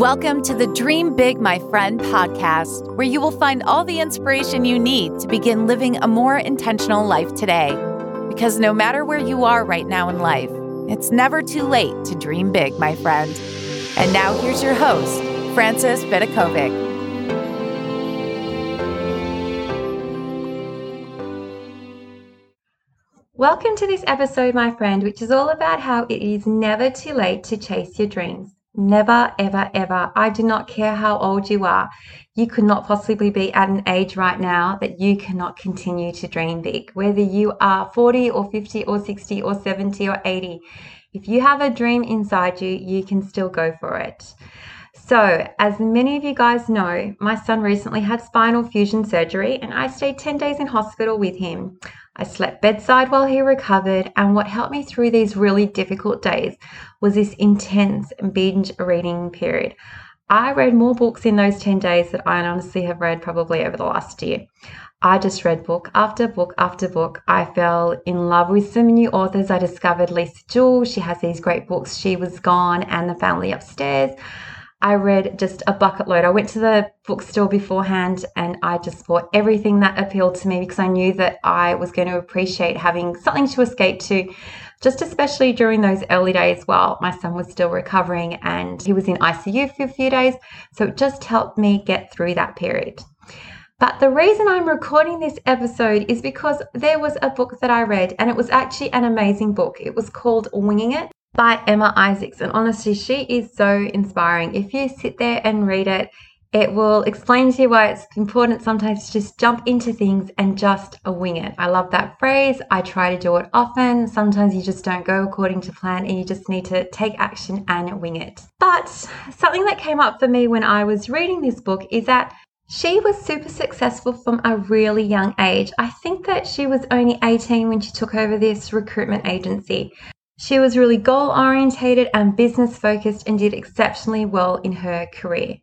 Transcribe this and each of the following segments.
Welcome to the Dream Big, My Friend podcast, where you will find all the inspiration you need to begin living a more intentional life today. Because no matter where you are right now in life, it's never too late to dream big, my friend. And now here's your host, Frances Vidakovic. Welcome to this episode, my friend, which is all about how it is never too late to chase your dreams. Never, ever, ever. I do not care how old you are. You could not possibly be at an age right now that you cannot continue to dream big. Whether you are 40 or 50 or 60 or 70 or 80, if you have a dream inside you, you can still go for it. So, as many of you guys know, my son recently had spinal fusion surgery and I stayed 10 days in hospital with him. I slept bedside while he recovered, and what helped me through these really difficult days was this intense binge reading period. I read more books in those 10 days that I honestly have read probably over the last year. I just read book after book after book. I fell in love with some new authors. I discovered Lisa Jewell. She has these great books, She Was Gone and The Family Upstairs. I read just a bucket load. I went to the bookstore beforehand and I just bought everything that appealed to me because I knew that I was going to appreciate having something to escape to, just especially during those early days while my son was still recovering and he was in ICU for a few days. So it just helped me get through that period. But the reason I'm recording this episode is because there was a book that I read and it was actually an amazing book. It was called Winging It by Emma Isaacs. And honestly, she is so inspiring. If you sit there and read it, it will explain to you why it's important sometimes to just jump into things and just wing it. I love that phrase. I try to do it often. Sometimes you just don't go according to plan and you just need to take action and wing it. But something that came up for me when I was reading this book is that she was super successful from a really young age. I think that she was only 18 when she took over this recruitment agency. She was really goal orientated and business focused and did exceptionally well in her career.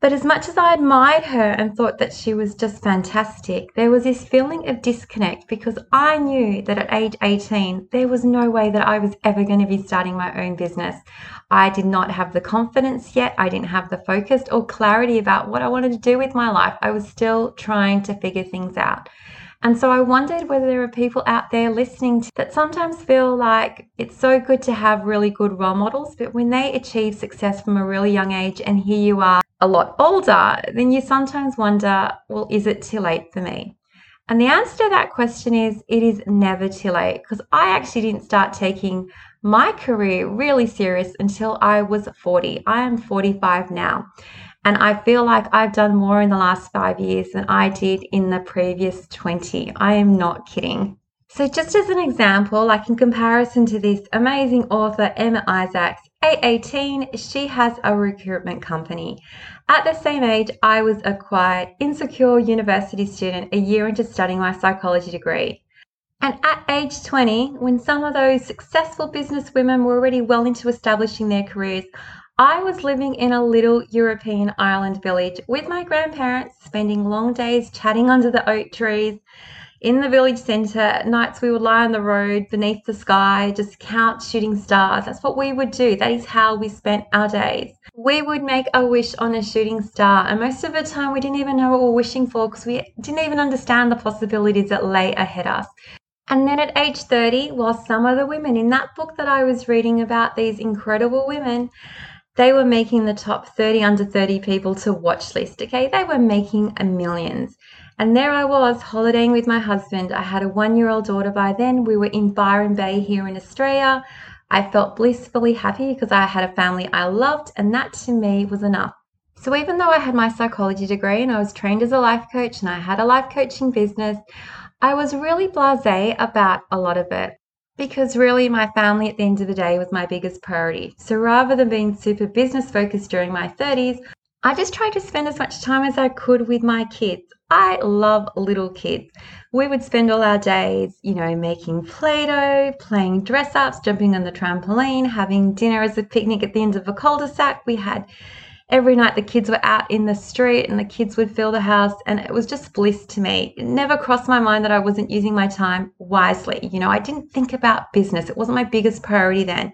But as much as I admired her and thought that she was just fantastic, there was this feeling of disconnect because I knew that at age 18, there was no way that I was ever going to be starting my own business. I did not have the confidence yet. I didn't have the focus or clarity about what I wanted to do with my life. I was still trying to figure things out. And so I wondered whether there are people out there listening to, that sometimes feel like it's so good to have really good role models, but when they achieve success from a really young age and here you are a lot older, then you sometimes wonder, well, is it too late for me? And the answer to that question is it is never too late because I actually didn't start taking my career really serious until I was 40. I am 45 now. And I feel like I've done more in the last five years than I did in the previous 20. I am not kidding. So, just as an example, like in comparison to this amazing author, Emma Isaacs, at 18, she has a recruitment company. At the same age, I was a quiet, insecure university student a year into studying my psychology degree. And at age 20, when some of those successful business women were already well into establishing their careers, I was living in a little European island village with my grandparents, spending long days chatting under the oak trees in the village centre. At nights, we would lie on the road beneath the sky, just count shooting stars. That's what we would do. That is how we spent our days. We would make a wish on a shooting star, and most of the time, we didn't even know what we were wishing for because we didn't even understand the possibilities that lay ahead us. And then at age 30, while some of the women in that book that I was reading about, these incredible women, they were making the top 30 under 30 people to watch list. Okay, they were making a millions. And there I was holidaying with my husband. I had a one year old daughter by then. We were in Byron Bay here in Australia. I felt blissfully happy because I had a family I loved, and that to me was enough. So, even though I had my psychology degree and I was trained as a life coach and I had a life coaching business, I was really blase about a lot of it because really my family at the end of the day was my biggest priority. So rather than being super business focused during my 30s, I just tried to spend as much time as I could with my kids. I love little kids. We would spend all our days, you know, making Play Doh, playing dress ups, jumping on the trampoline, having dinner as a picnic at the end of a cul de sac. We had Every night the kids were out in the street and the kids would fill the house, and it was just bliss to me. It never crossed my mind that I wasn't using my time wisely. You know, I didn't think about business, it wasn't my biggest priority then.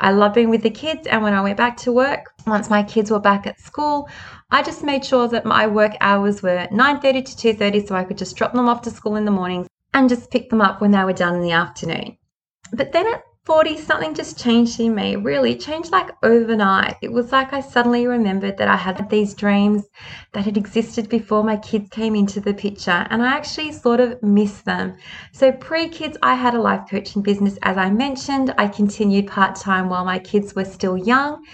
I loved being with the kids, and when I went back to work, once my kids were back at school, I just made sure that my work hours were 9:30 to 2:30 so I could just drop them off to school in the mornings and just pick them up when they were done in the afternoon. But then at 40, something just changed in me, really changed like overnight. It was like I suddenly remembered that I had these dreams that had existed before my kids came into the picture, and I actually sort of missed them. So, pre kids, I had a life coaching business, as I mentioned. I continued part time while my kids were still young.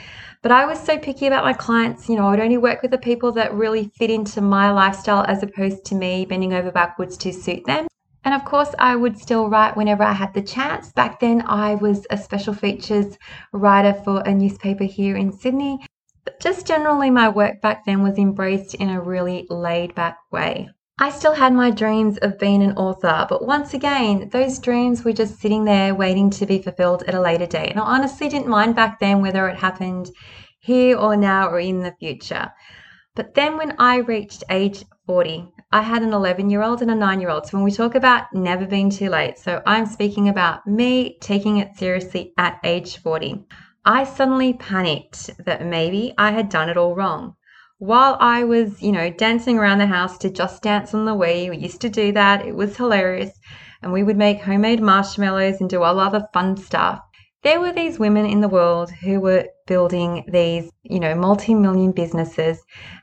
But I was so picky about my clients, you know, I would only work with the people that really fit into my lifestyle as opposed to me bending over backwards to suit them. And of course, I would still write whenever I had the chance. Back then, I was a special features writer for a newspaper here in Sydney. But just generally, my work back then was embraced in a really laid back way. I still had my dreams of being an author, but once again, those dreams were just sitting there waiting to be fulfilled at a later date. And I honestly didn't mind back then whether it happened here or now or in the future. But then when I reached age 40, I had an 11 year old and a nine year old. So when we talk about never being too late, so I'm speaking about me taking it seriously at age 40. I suddenly panicked that maybe I had done it all wrong. While I was, you know, dancing around the house to Just Dance on the Wii, we used to do that. It was hilarious. And we would make homemade marshmallows and do all other fun stuff there were these women in the world who were building these, you know, multi million businesses,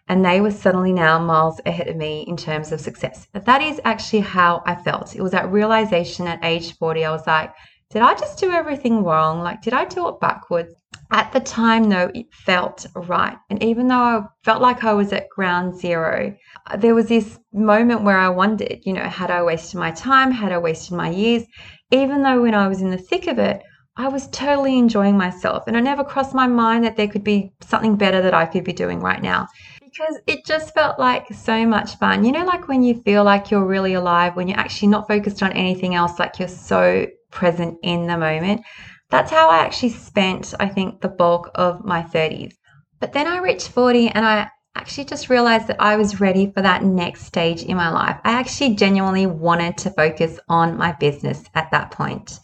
and they were suddenly now miles ahead of me in terms of success. But that is actually how I felt. It was that realization at age 40. I was like, did I just do everything wrong? Like, did I do it backwards? At the time, though, it felt right. And even though I felt like I was at ground zero, there was this moment where I wondered, you know, had I wasted my time? Had I wasted my years? Even though when I was in the thick of it, I was totally enjoying myself. And it never crossed my mind that there could be something better that I could be doing right now because it just felt like so much fun. You know, like when you feel like you're really alive, when you're actually not focused on anything else, like you're so present in the moment. That's how I actually spent, I think, the bulk of my 30s. But then I reached 40 and I actually just realized that I was ready for that next stage in my life. I actually genuinely wanted to focus on my business at that point.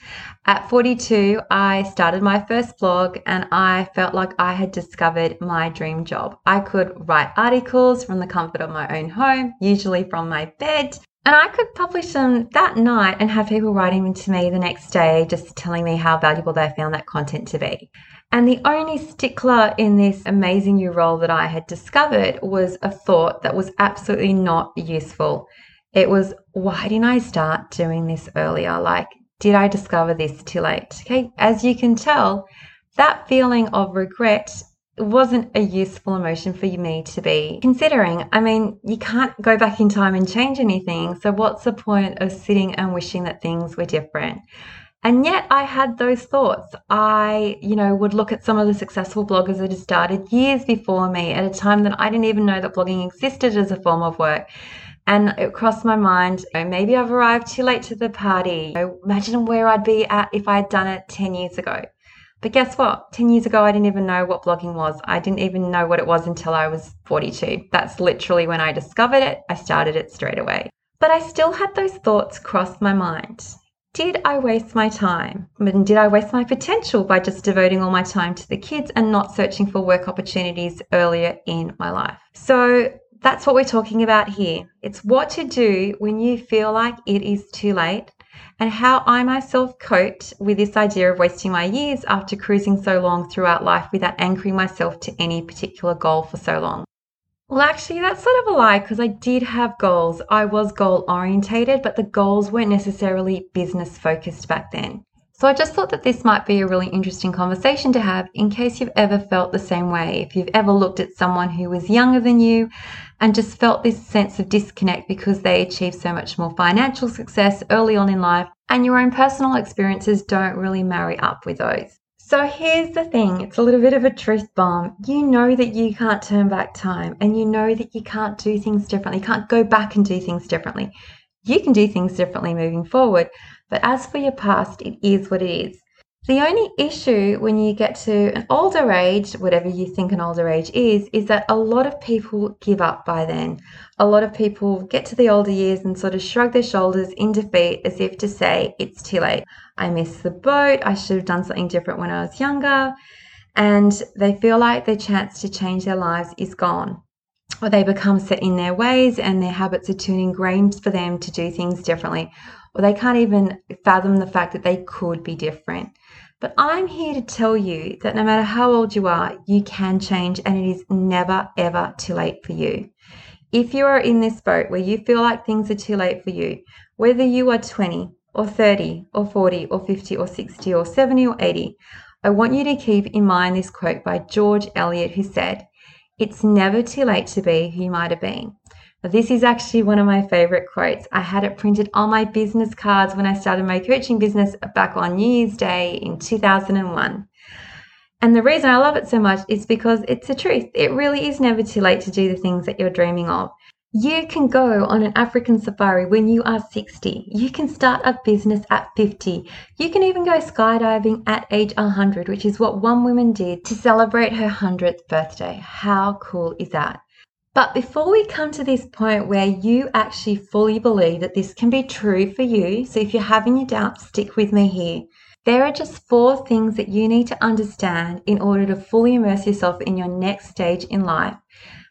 At 42, I started my first blog and I felt like I had discovered my dream job. I could write articles from the comfort of my own home, usually from my bed, and I could publish them that night and have people writing to me the next day, just telling me how valuable they found that content to be. And the only stickler in this amazing new role that I had discovered was a thought that was absolutely not useful. It was, why didn't I start doing this earlier? Like, did I discover this too late? Okay, as you can tell, that feeling of regret wasn't a useful emotion for me to be considering. I mean, you can't go back in time and change anything. So, what's the point of sitting and wishing that things were different? And yet I had those thoughts. I, you know, would look at some of the successful bloggers that had started years before me at a time that I didn't even know that blogging existed as a form of work. And it crossed my mind, you know, maybe I've arrived too late to the party. You know, imagine where I'd be at if I had done it 10 years ago. But guess what? 10 years ago, I didn't even know what blogging was. I didn't even know what it was until I was 42. That's literally when I discovered it. I started it straight away. But I still had those thoughts cross my mind. Did I waste my time? And did I waste my potential by just devoting all my time to the kids and not searching for work opportunities earlier in my life? So that's what we're talking about here. It's what to do when you feel like it is too late and how I myself cope with this idea of wasting my years after cruising so long throughout life without anchoring myself to any particular goal for so long. Well, actually, that's sort of a lie because I did have goals. I was goal orientated, but the goals weren't necessarily business focused back then. So I just thought that this might be a really interesting conversation to have in case you've ever felt the same way. If you've ever looked at someone who was younger than you and just felt this sense of disconnect because they achieved so much more financial success early on in life and your own personal experiences don't really marry up with those. So here's the thing it's a little bit of a truth bomb. You know that you can't turn back time and you know that you can't do things differently. You can't go back and do things differently. You can do things differently moving forward. But as for your past, it is what it is. The only issue when you get to an older age, whatever you think an older age is, is that a lot of people give up by then. A lot of people get to the older years and sort of shrug their shoulders in defeat as if to say, it's too late. I missed the boat. I should have done something different when I was younger. And they feel like their chance to change their lives is gone. Or they become set in their ways and their habits are too ingrained for them to do things differently. Or they can't even fathom the fact that they could be different. But I'm here to tell you that no matter how old you are, you can change and it is never, ever too late for you. If you are in this boat where you feel like things are too late for you, whether you are 20 or 30 or 40 or 50 or 60 or 70 or 80, I want you to keep in mind this quote by George Eliot, who said, It's never too late to be who you might have been. This is actually one of my favorite quotes. I had it printed on my business cards when I started my coaching business back on New Year's Day in 2001. And the reason I love it so much is because it's the truth. It really is never too late to do the things that you're dreaming of. You can go on an African safari when you are 60. You can start a business at 50. You can even go skydiving at age 100, which is what one woman did to celebrate her 100th birthday. How cool is that? But before we come to this point where you actually fully believe that this can be true for you, so if you're having your doubts, stick with me here. There are just four things that you need to understand in order to fully immerse yourself in your next stage in life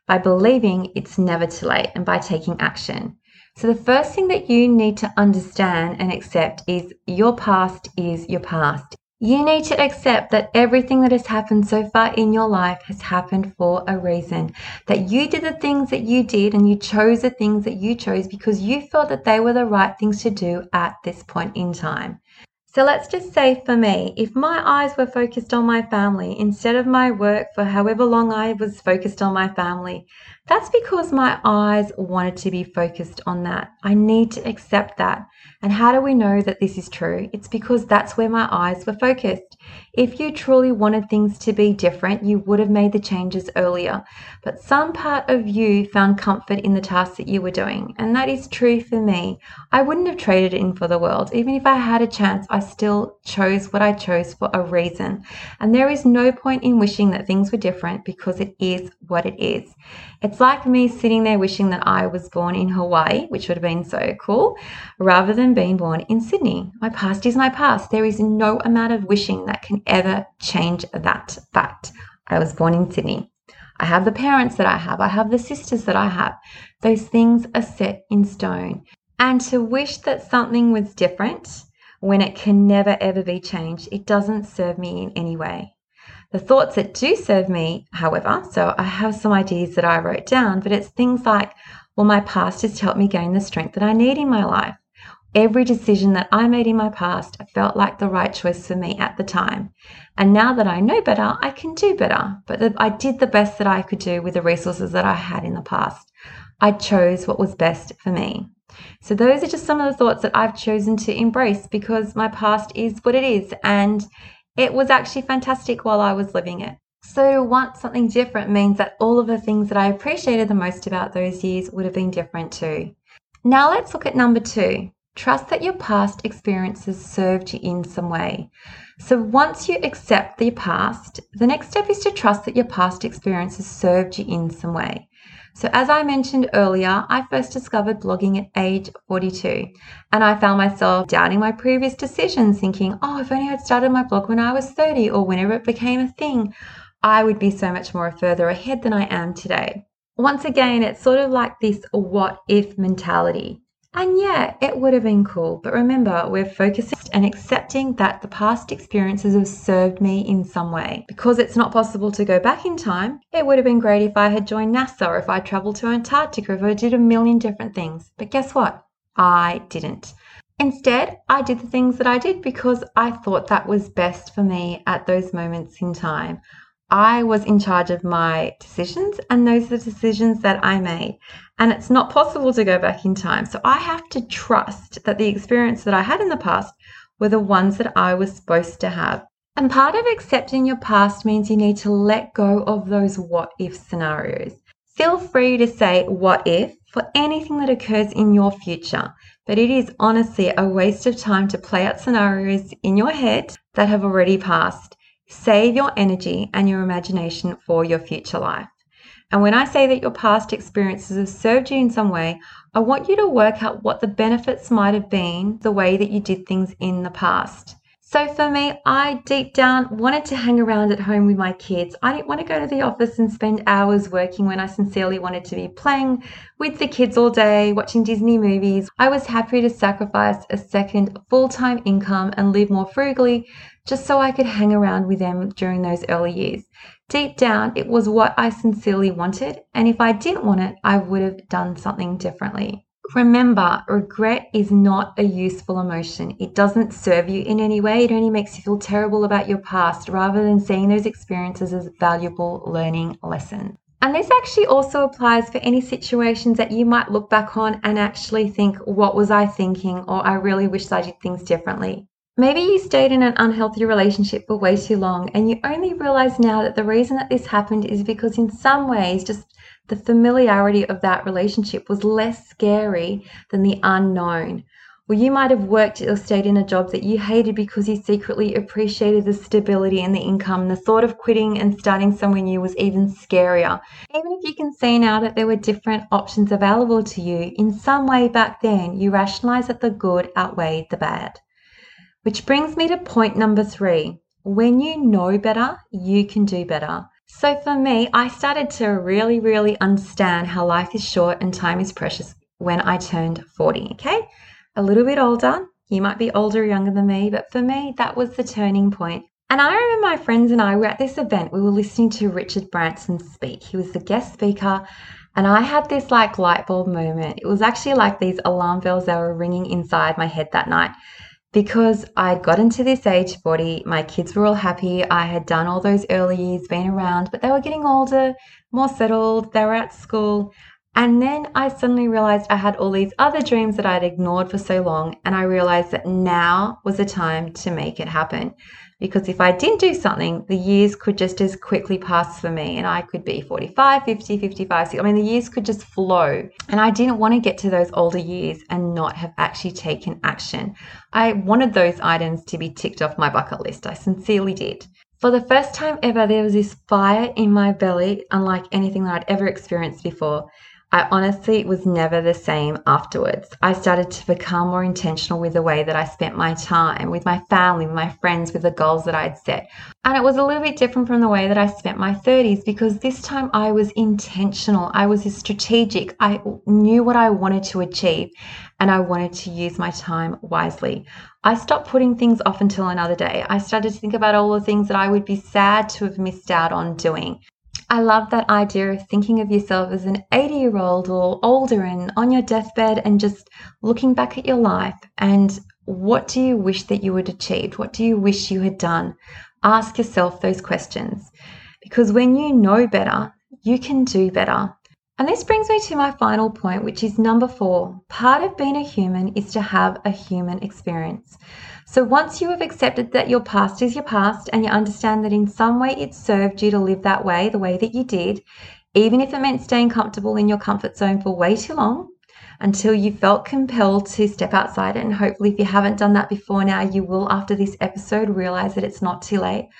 by believing it's never too late and by taking action. So, the first thing that you need to understand and accept is your past is your past. You need to accept that everything that has happened so far in your life has happened for a reason. That you did the things that you did and you chose the things that you chose because you felt that they were the right things to do at this point in time. So let's just say for me, if my eyes were focused on my family instead of my work for however long I was focused on my family, that's because my eyes wanted to be focused on that. I need to accept that. And how do we know that this is true? It's because that's where my eyes were focused. If you truly wanted things to be different, you would have made the changes earlier. But some part of you found comfort in the tasks that you were doing. And that is true for me. I wouldn't have traded it in for the world. Even if I had a chance, I still chose what I chose for a reason. And there is no point in wishing that things were different because it is what it is. It's like me sitting there wishing that I was born in Hawaii, which would have been so cool, rather than being born in Sydney. My past is my past. There is no amount of wishing that can ever change that fact. I was born in Sydney. I have the parents that I have. I have the sisters that I have. Those things are set in stone. And to wish that something was different when it can never ever be changed, it doesn't serve me in any way. The thoughts that do serve me, however, so I have some ideas that I wrote down, but it's things like, well, my past has helped me gain the strength that I need in my life. Every decision that I made in my past felt like the right choice for me at the time. And now that I know better, I can do better. But I did the best that I could do with the resources that I had in the past. I chose what was best for me. So, those are just some of the thoughts that I've chosen to embrace because my past is what it is. And it was actually fantastic while I was living it. So to want something different means that all of the things that I appreciated the most about those years would have been different too. Now let's look at number two. Trust that your past experiences served you in some way. So once you accept the past, the next step is to trust that your past experiences served you in some way. So, as I mentioned earlier, I first discovered blogging at age 42, and I found myself doubting my previous decisions, thinking, oh, if only I'd started my blog when I was 30 or whenever it became a thing, I would be so much more further ahead than I am today. Once again, it's sort of like this what if mentality. And yeah, it would have been cool. But remember, we're focusing and accepting that the past experiences have served me in some way. Because it's not possible to go back in time, it would have been great if I had joined NASA or if I traveled to Antarctica, if I did a million different things. But guess what? I didn't. Instead, I did the things that I did because I thought that was best for me at those moments in time. I was in charge of my decisions, and those are the decisions that I made. And it's not possible to go back in time. So I have to trust that the experience that I had in the past were the ones that I was supposed to have. And part of accepting your past means you need to let go of those what if scenarios. Feel free to say what if for anything that occurs in your future. But it is honestly a waste of time to play out scenarios in your head that have already passed. Save your energy and your imagination for your future life. And when I say that your past experiences have served you in some way, I want you to work out what the benefits might have been the way that you did things in the past. So for me, I deep down wanted to hang around at home with my kids. I didn't want to go to the office and spend hours working when I sincerely wanted to be playing with the kids all day, watching Disney movies. I was happy to sacrifice a second full time income and live more frugally just so I could hang around with them during those early years. Deep down, it was what I sincerely wanted, and if I didn't want it, I would have done something differently. Remember, regret is not a useful emotion. It doesn't serve you in any way. It only makes you feel terrible about your past rather than seeing those experiences as valuable learning lessons. And this actually also applies for any situations that you might look back on and actually think, what was I thinking? Or I really wish I did things differently. Maybe you stayed in an unhealthy relationship for way too long and you only realize now that the reason that this happened is because, in some ways, just the familiarity of that relationship was less scary than the unknown. Or you might have worked or stayed in a job that you hated because you secretly appreciated the stability and the income. The thought of quitting and starting somewhere new was even scarier. Even if you can see now that there were different options available to you, in some way back then you rationalized that the good outweighed the bad. Which brings me to point number three. When you know better, you can do better. So for me, I started to really, really understand how life is short and time is precious when I turned 40. Okay. A little bit older. You might be older or younger than me, but for me, that was the turning point. And I remember my friends and I were at this event. We were listening to Richard Branson speak. He was the guest speaker. And I had this like light bulb moment. It was actually like these alarm bells that were ringing inside my head that night because I got into this age body, my kids were all happy. I had done all those early years, been around, but they were getting older, more settled, they were at school. And then I suddenly realized I had all these other dreams that I'd ignored for so long. And I realized that now was the time to make it happen because if I didn't do something, the years could just as quickly pass for me and I could be 45, 50, 55, 60. I mean, the years could just flow. And I didn't want to get to those older years and not have actually taken action. I wanted those items to be ticked off my bucket list. I sincerely did. For the first time ever, there was this fire in my belly, unlike anything that I'd ever experienced before. I honestly was never the same afterwards. I started to become more intentional with the way that I spent my time with my family, with my friends, with the goals that I'd set. And it was a little bit different from the way that I spent my 30s because this time I was intentional. I was strategic. I knew what I wanted to achieve and I wanted to use my time wisely. I stopped putting things off until another day. I started to think about all the things that I would be sad to have missed out on doing. I love that idea of thinking of yourself as an 80 year old or older and on your deathbed and just looking back at your life and what do you wish that you had achieved? What do you wish you had done? Ask yourself those questions because when you know better, you can do better. And this brings me to my final point, which is number four. Part of being a human is to have a human experience. So once you have accepted that your past is your past and you understand that in some way it served you to live that way, the way that you did, even if it meant staying comfortable in your comfort zone for way too long until you felt compelled to step outside it. And hopefully, if you haven't done that before now, you will after this episode realize that it's not too late.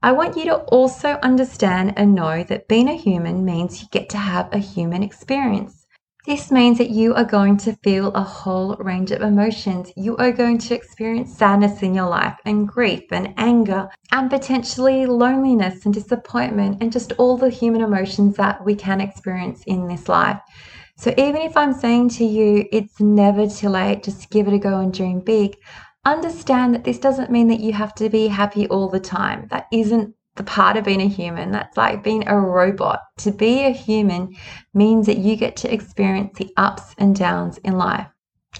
I want you to also understand and know that being a human means you get to have a human experience. This means that you are going to feel a whole range of emotions. You are going to experience sadness in your life, and grief, and anger, and potentially loneliness and disappointment, and just all the human emotions that we can experience in this life. So, even if I'm saying to you, it's never too late, just give it a go and dream big, understand that this doesn't mean that you have to be happy all the time. That isn't the part of being a human. That's like being a robot. To be a human means that you get to experience the ups and downs in life.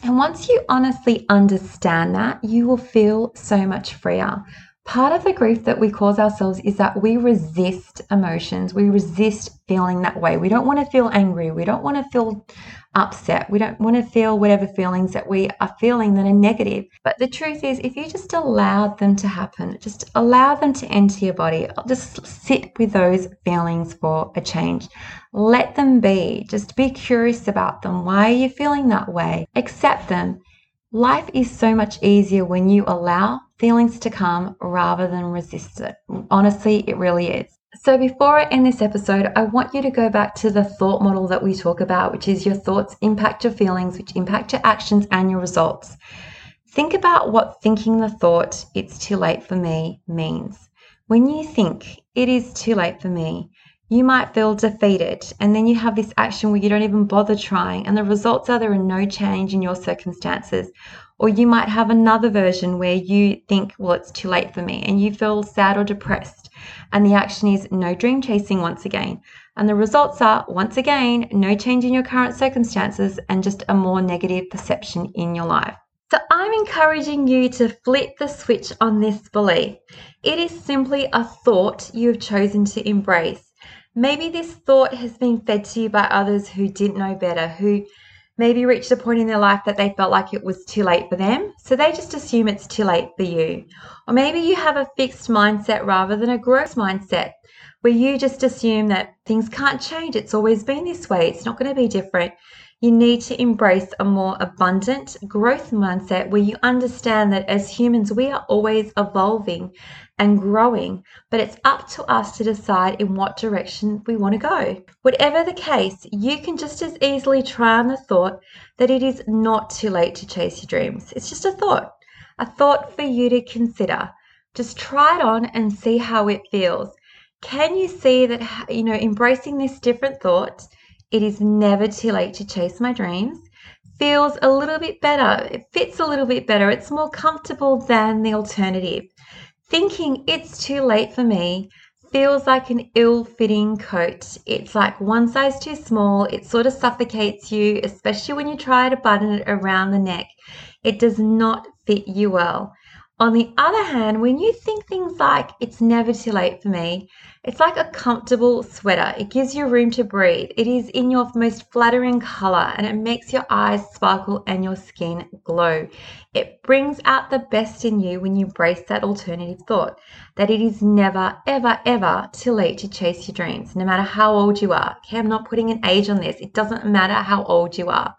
And once you honestly understand that, you will feel so much freer. Part of the grief that we cause ourselves is that we resist emotions. We resist feeling that way. We don't want to feel angry. We don't want to feel upset. We don't want to feel whatever feelings that we are feeling that are negative. But the truth is, if you just allow them to happen, just allow them to enter your body, just sit with those feelings for a change. Let them be. Just be curious about them. Why are you feeling that way? Accept them. Life is so much easier when you allow feelings to come rather than resist it. Honestly, it really is. So, before I end this episode, I want you to go back to the thought model that we talk about, which is your thoughts impact your feelings, which impact your actions and your results. Think about what thinking the thought, it's too late for me, means. When you think it is too late for me, you might feel defeated and then you have this action where you don't even bother trying and the results are there are no change in your circumstances or you might have another version where you think well it's too late for me and you feel sad or depressed and the action is no dream chasing once again and the results are once again no change in your current circumstances and just a more negative perception in your life so, I'm encouraging you to flip the switch on this belief. It is simply a thought you have chosen to embrace. Maybe this thought has been fed to you by others who didn't know better, who maybe reached a point in their life that they felt like it was too late for them. So they just assume it's too late for you. Or maybe you have a fixed mindset rather than a growth mindset where you just assume that things can't change. It's always been this way. It's not going to be different. You need to embrace a more abundant growth mindset where you understand that as humans, we are always evolving and growing, but it's up to us to decide in what direction we want to go. Whatever the case, you can just as easily try on the thought that it is not too late to chase your dreams. It's just a thought, a thought for you to consider. Just try it on and see how it feels. Can you see that, you know, embracing this different thought? It is never too late to chase my dreams. Feels a little bit better. It fits a little bit better. It's more comfortable than the alternative. Thinking it's too late for me feels like an ill fitting coat. It's like one size too small. It sort of suffocates you, especially when you try to button it around the neck. It does not fit you well. On the other hand, when you think things like, it's never too late for me, it's like a comfortable sweater. It gives you room to breathe. It is in your most flattering color and it makes your eyes sparkle and your skin glow. It brings out the best in you when you embrace that alternative thought that it is never, ever, ever too late to chase your dreams, no matter how old you are. Okay, I'm not putting an age on this. It doesn't matter how old you are.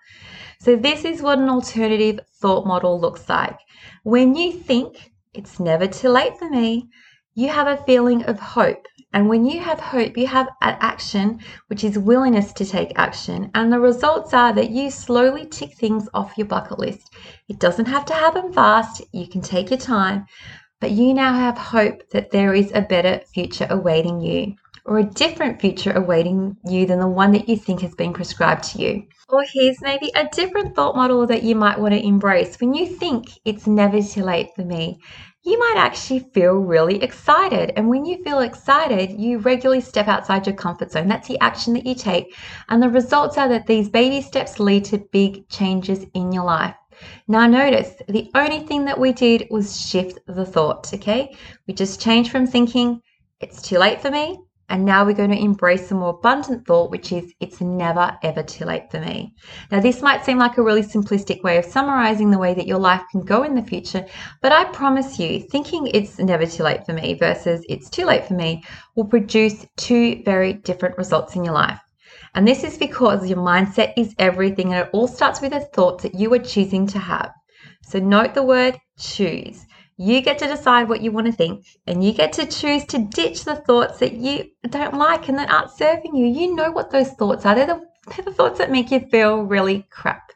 So, this is what an alternative thought model looks like. When you think it's never too late for me, you have a feeling of hope. And when you have hope, you have an action, which is willingness to take action. And the results are that you slowly tick things off your bucket list. It doesn't have to happen fast, you can take your time, but you now have hope that there is a better future awaiting you or a different future awaiting you than the one that you think has been prescribed to you. Or here's maybe a different thought model that you might want to embrace. When you think it's never too late for me, you might actually feel really excited. And when you feel excited, you regularly step outside your comfort zone. That's the action that you take. And the results are that these baby steps lead to big changes in your life. Now, notice the only thing that we did was shift the thought, okay? We just changed from thinking, it's too late for me, and now we're going to embrace a more abundant thought, which is it's never ever too late for me. Now, this might seem like a really simplistic way of summarizing the way that your life can go in the future, but I promise you, thinking it's never too late for me versus it's too late for me will produce two very different results in your life. And this is because your mindset is everything and it all starts with a thought that you are choosing to have. So note the word choose. You get to decide what you want to think, and you get to choose to ditch the thoughts that you don't like and that aren't serving you. You know what those thoughts are. They're the, they're the thoughts that make you feel really crap.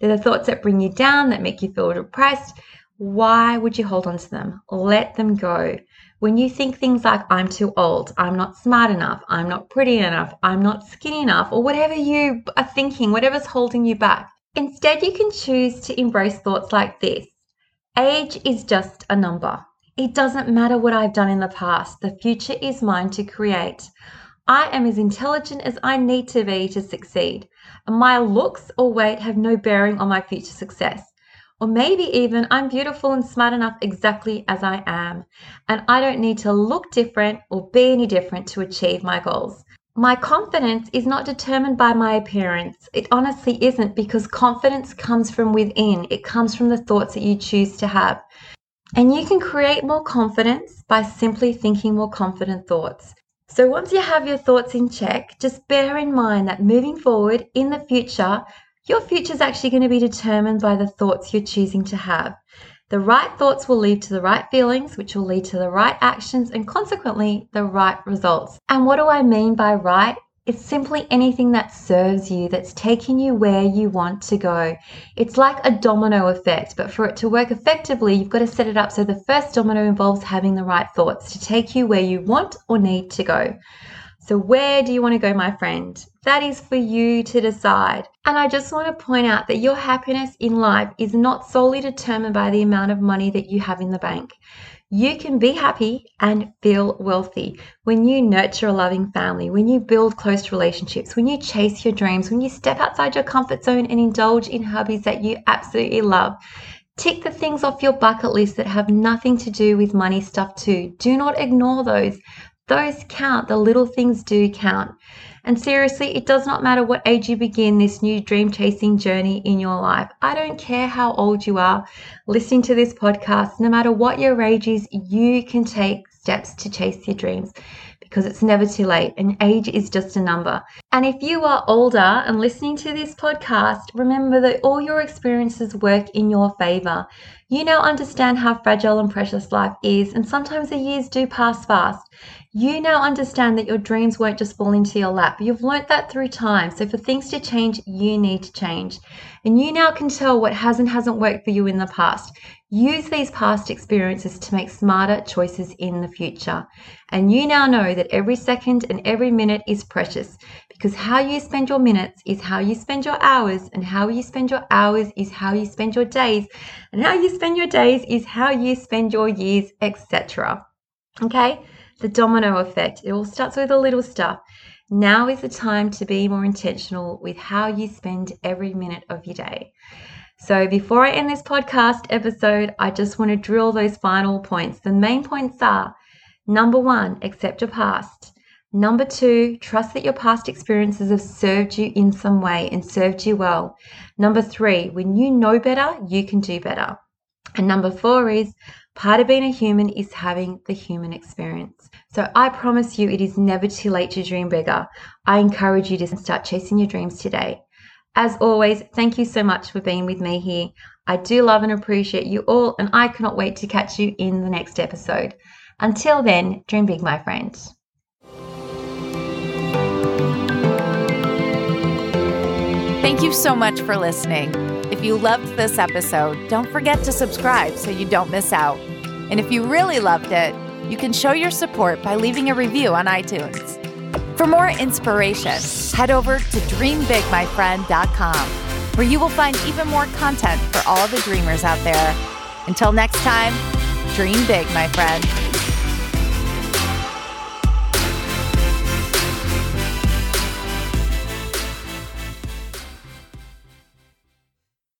They're the thoughts that bring you down, that make you feel depressed. Why would you hold on to them? Let them go. When you think things like, I'm too old, I'm not smart enough, I'm not pretty enough, I'm not skinny enough, or whatever you are thinking, whatever's holding you back, instead you can choose to embrace thoughts like this Age is just a number. It doesn't matter what I've done in the past, the future is mine to create. I am as intelligent as I need to be to succeed. My looks or weight have no bearing on my future success. Or maybe even I'm beautiful and smart enough exactly as I am, and I don't need to look different or be any different to achieve my goals. My confidence is not determined by my appearance. It honestly isn't because confidence comes from within, it comes from the thoughts that you choose to have. And you can create more confidence by simply thinking more confident thoughts. So once you have your thoughts in check, just bear in mind that moving forward in the future, your future is actually going to be determined by the thoughts you're choosing to have. The right thoughts will lead to the right feelings, which will lead to the right actions and consequently the right results. And what do I mean by right? It's simply anything that serves you, that's taking you where you want to go. It's like a domino effect, but for it to work effectively, you've got to set it up so the first domino involves having the right thoughts to take you where you want or need to go. So, where do you want to go, my friend? That is for you to decide. And I just want to point out that your happiness in life is not solely determined by the amount of money that you have in the bank. You can be happy and feel wealthy when you nurture a loving family, when you build close relationships, when you chase your dreams, when you step outside your comfort zone and indulge in hobbies that you absolutely love. Tick the things off your bucket list that have nothing to do with money stuff, too. Do not ignore those. Those count. The little things do count. And seriously, it does not matter what age you begin this new dream chasing journey in your life. I don't care how old you are listening to this podcast, no matter what your age is, you can take steps to chase your dreams because it's never too late and age is just a number. And if you are older and listening to this podcast, remember that all your experiences work in your favor. You now understand how fragile and precious life is, and sometimes the years do pass fast. You now understand that your dreams won't just fall into your lap. You've learnt that through time. So for things to change, you need to change. And you now can tell what has and hasn't worked for you in the past. Use these past experiences to make smarter choices in the future. And you now know that every second and every minute is precious because how you spend your minutes is how you spend your hours, and how you spend your hours is how you spend your days, and how you spend your days is how you spend your years, etc. Okay? The domino effect. It all starts with a little stuff. Now is the time to be more intentional with how you spend every minute of your day. So, before I end this podcast episode, I just want to drill those final points. The main points are number one, accept your past. Number two, trust that your past experiences have served you in some way and served you well. Number three, when you know better, you can do better. And number four is part of being a human is having the human experience. So I promise you, it is never too late to dream bigger. I encourage you to start chasing your dreams today. As always, thank you so much for being with me here. I do love and appreciate you all, and I cannot wait to catch you in the next episode. Until then, dream big, my friends. Thank you so much for listening. If you loved this episode, don't forget to subscribe so you don't miss out. And if you really loved it, you can show your support by leaving a review on iTunes. For more inspiration, head over to dreambigmyfriend.com, where you will find even more content for all the dreamers out there. Until next time, dream big, my friend.